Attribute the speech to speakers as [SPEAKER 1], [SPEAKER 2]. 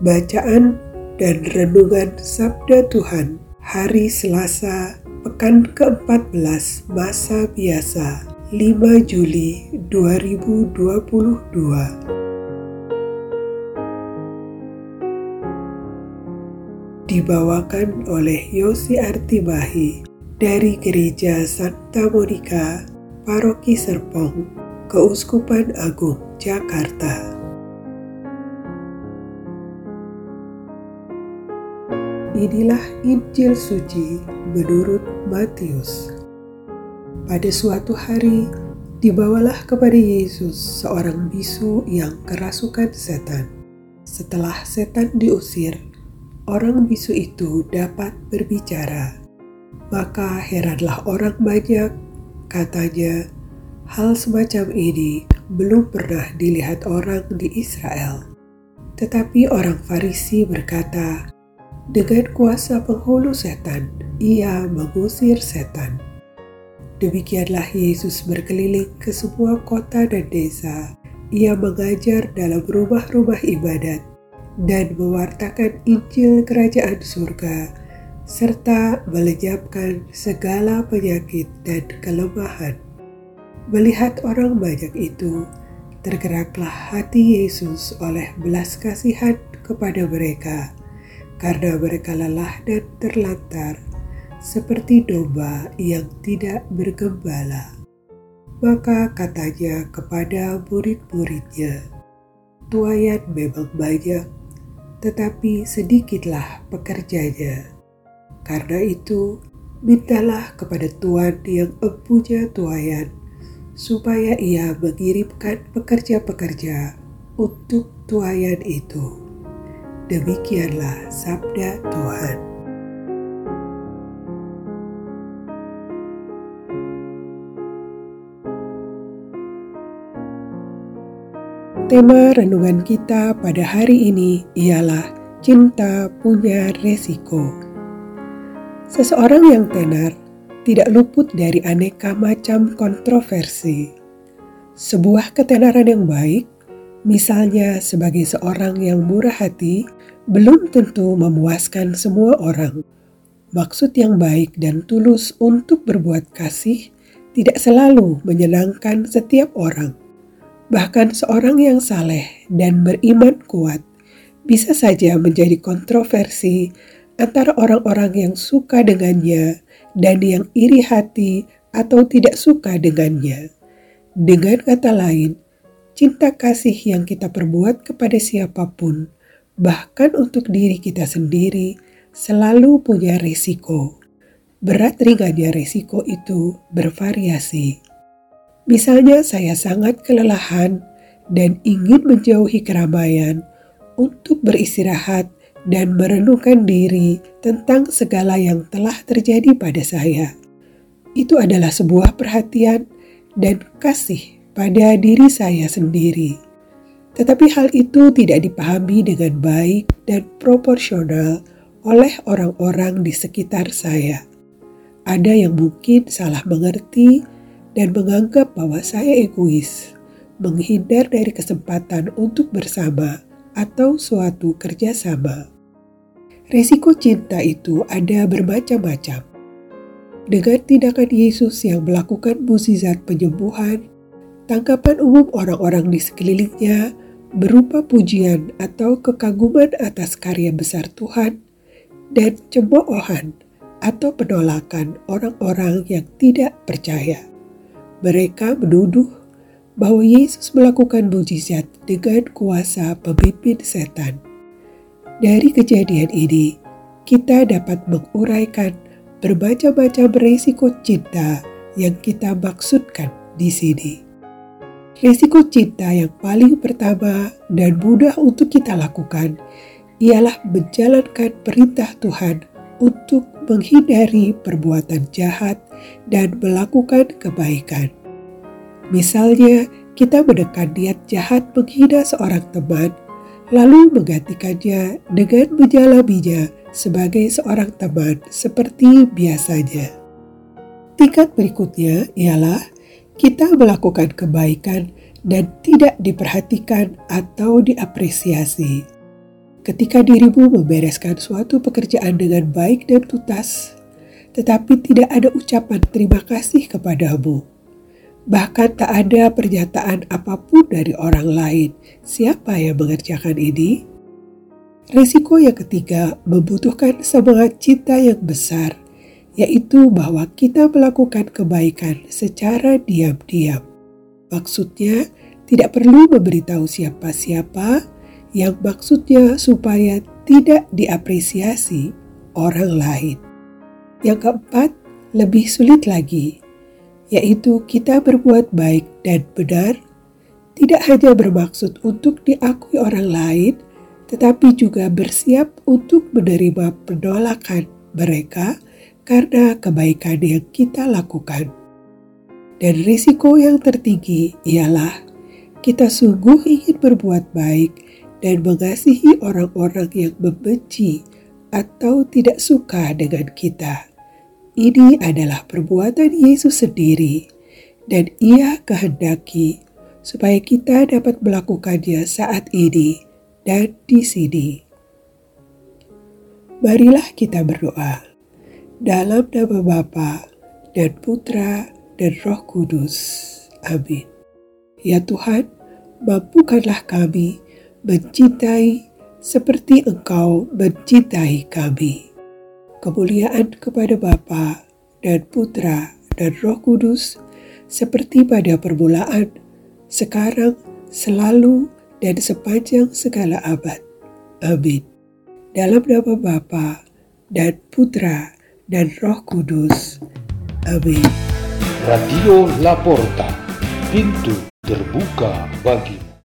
[SPEAKER 1] Bacaan dan Renungan Sabda Tuhan Hari Selasa Pekan ke-14 Masa Biasa 5 Juli 2022 Dibawakan oleh Yosi Artibahi dari Gereja Santa Monica, Paroki Serpong, Keuskupan Agung, Jakarta. Inilah Injil suci menurut Matius. Pada suatu hari, dibawalah kepada Yesus seorang bisu yang kerasukan setan. Setelah setan diusir, orang bisu itu dapat berbicara. Maka heranlah orang banyak, katanya, hal semacam ini belum pernah dilihat orang di Israel. Tetapi orang Farisi berkata, dengan kuasa penghulu setan, ia mengusir setan. Demikianlah Yesus berkeliling ke semua kota dan desa. Ia mengajar dalam rumah-rumah ibadat dan mewartakan Injil Kerajaan Surga, serta melenyapkan segala penyakit dan kelemahan. Melihat orang banyak itu, tergeraklah hati Yesus oleh belas kasihan kepada mereka karena mereka lelah dan terlantar, seperti domba yang tidak bergembala. Maka katanya kepada murid-muridnya, Tuayan memang banyak, tetapi sedikitlah pekerjanya. Karena itu, mintalah kepada Tuhan yang empunya tuayan, supaya ia mengirimkan pekerja-pekerja untuk tuayan itu. Demikianlah sabda Tuhan. Tema renungan kita pada hari ini ialah cinta punya resiko. Seseorang yang tenar tidak luput dari aneka macam kontroversi. Sebuah ketenaran yang baik Misalnya, sebagai seorang yang murah hati, belum tentu memuaskan semua orang. Maksud yang baik dan tulus untuk berbuat kasih tidak selalu menyenangkan setiap orang. Bahkan seorang yang saleh dan beriman kuat bisa saja menjadi kontroversi antara orang-orang yang suka dengannya dan yang iri hati atau tidak suka dengannya. Dengan kata lain, cinta kasih yang kita perbuat kepada siapa pun, bahkan untuk diri kita sendiri, selalu punya risiko. Berat ringannya risiko itu bervariasi. Misalnya saya sangat kelelahan dan ingin menjauhi keramaian untuk beristirahat dan merenungkan diri tentang segala yang telah terjadi pada saya. Itu adalah sebuah perhatian dan kasih pada diri saya sendiri. Tetapi hal itu tidak dipahami dengan baik dan proporsional oleh orang-orang di sekitar saya. Ada yang mungkin salah mengerti dan menganggap bahwa saya egois, menghindar dari kesempatan untuk bersama atau suatu kerjasama. Resiko cinta itu ada bermacam-macam. Dengan tindakan Yesus yang melakukan mukjizat penyembuhan Tangkapan umum orang-orang di sekelilingnya berupa pujian atau kekaguman atas karya besar Tuhan dan cemoohan atau penolakan orang-orang yang tidak percaya. Mereka menuduh bahwa Yesus melakukan mujizat dengan kuasa pemimpin setan. Dari kejadian ini, kita dapat menguraikan bermacam-macam resiko cinta yang kita maksudkan di sini. Risiko cinta yang paling pertama dan mudah untuk kita lakukan ialah menjalankan perintah Tuhan untuk menghindari perbuatan jahat dan melakukan kebaikan. Misalnya, kita menekan niat jahat menghina seorang teman, lalu menggantikannya dengan menjalaminya sebagai seorang teman seperti biasanya. Tingkat berikutnya ialah kita melakukan kebaikan dan tidak diperhatikan atau diapresiasi. Ketika dirimu membereskan suatu pekerjaan dengan baik dan tuntas, tetapi tidak ada ucapan terima kasih kepadamu, bahkan tak ada pernyataan apa pun dari orang lain, siapa yang mengerjakan ini? Resiko yang ketiga membutuhkan semangat cinta yang besar, yaitu bahwa kita melakukan kebaikan secara diam-diam. Maksudnya, tidak perlu memberitahu siapa-siapa yang maksudnya supaya tidak diapresiasi orang lain. Yang keempat, lebih sulit lagi, yaitu kita berbuat baik dan benar, tidak hanya bermaksud untuk diakui orang lain, tetapi juga bersiap untuk menerima penolakan mereka karena kebaikan yang kita lakukan. Dan risiko yang tertinggi ialah kita sungguh ingin berbuat baik dan mengasihi orang-orang yang membenci atau tidak suka dengan kita. Ini adalah perbuatan Yesus sendiri, dan Ia kehendaki supaya kita dapat melakukannya saat ini dan di sini. Marilah kita berdoa dalam nama Bapa dan Putra dan Roh Kudus. Amin. Ya Tuhan, mampukanlah kami mencintai seperti Engkau mencintai kami. Kemuliaan kepada Bapa dan Putra dan Roh Kudus, seperti pada permulaan, sekarang, selalu, dan sepanjang segala abad. Amin. Dalam nama Bapa dan Putra dan Roh Kudus. Amin.
[SPEAKER 2] Radio Laporta, pintu terbuka bagi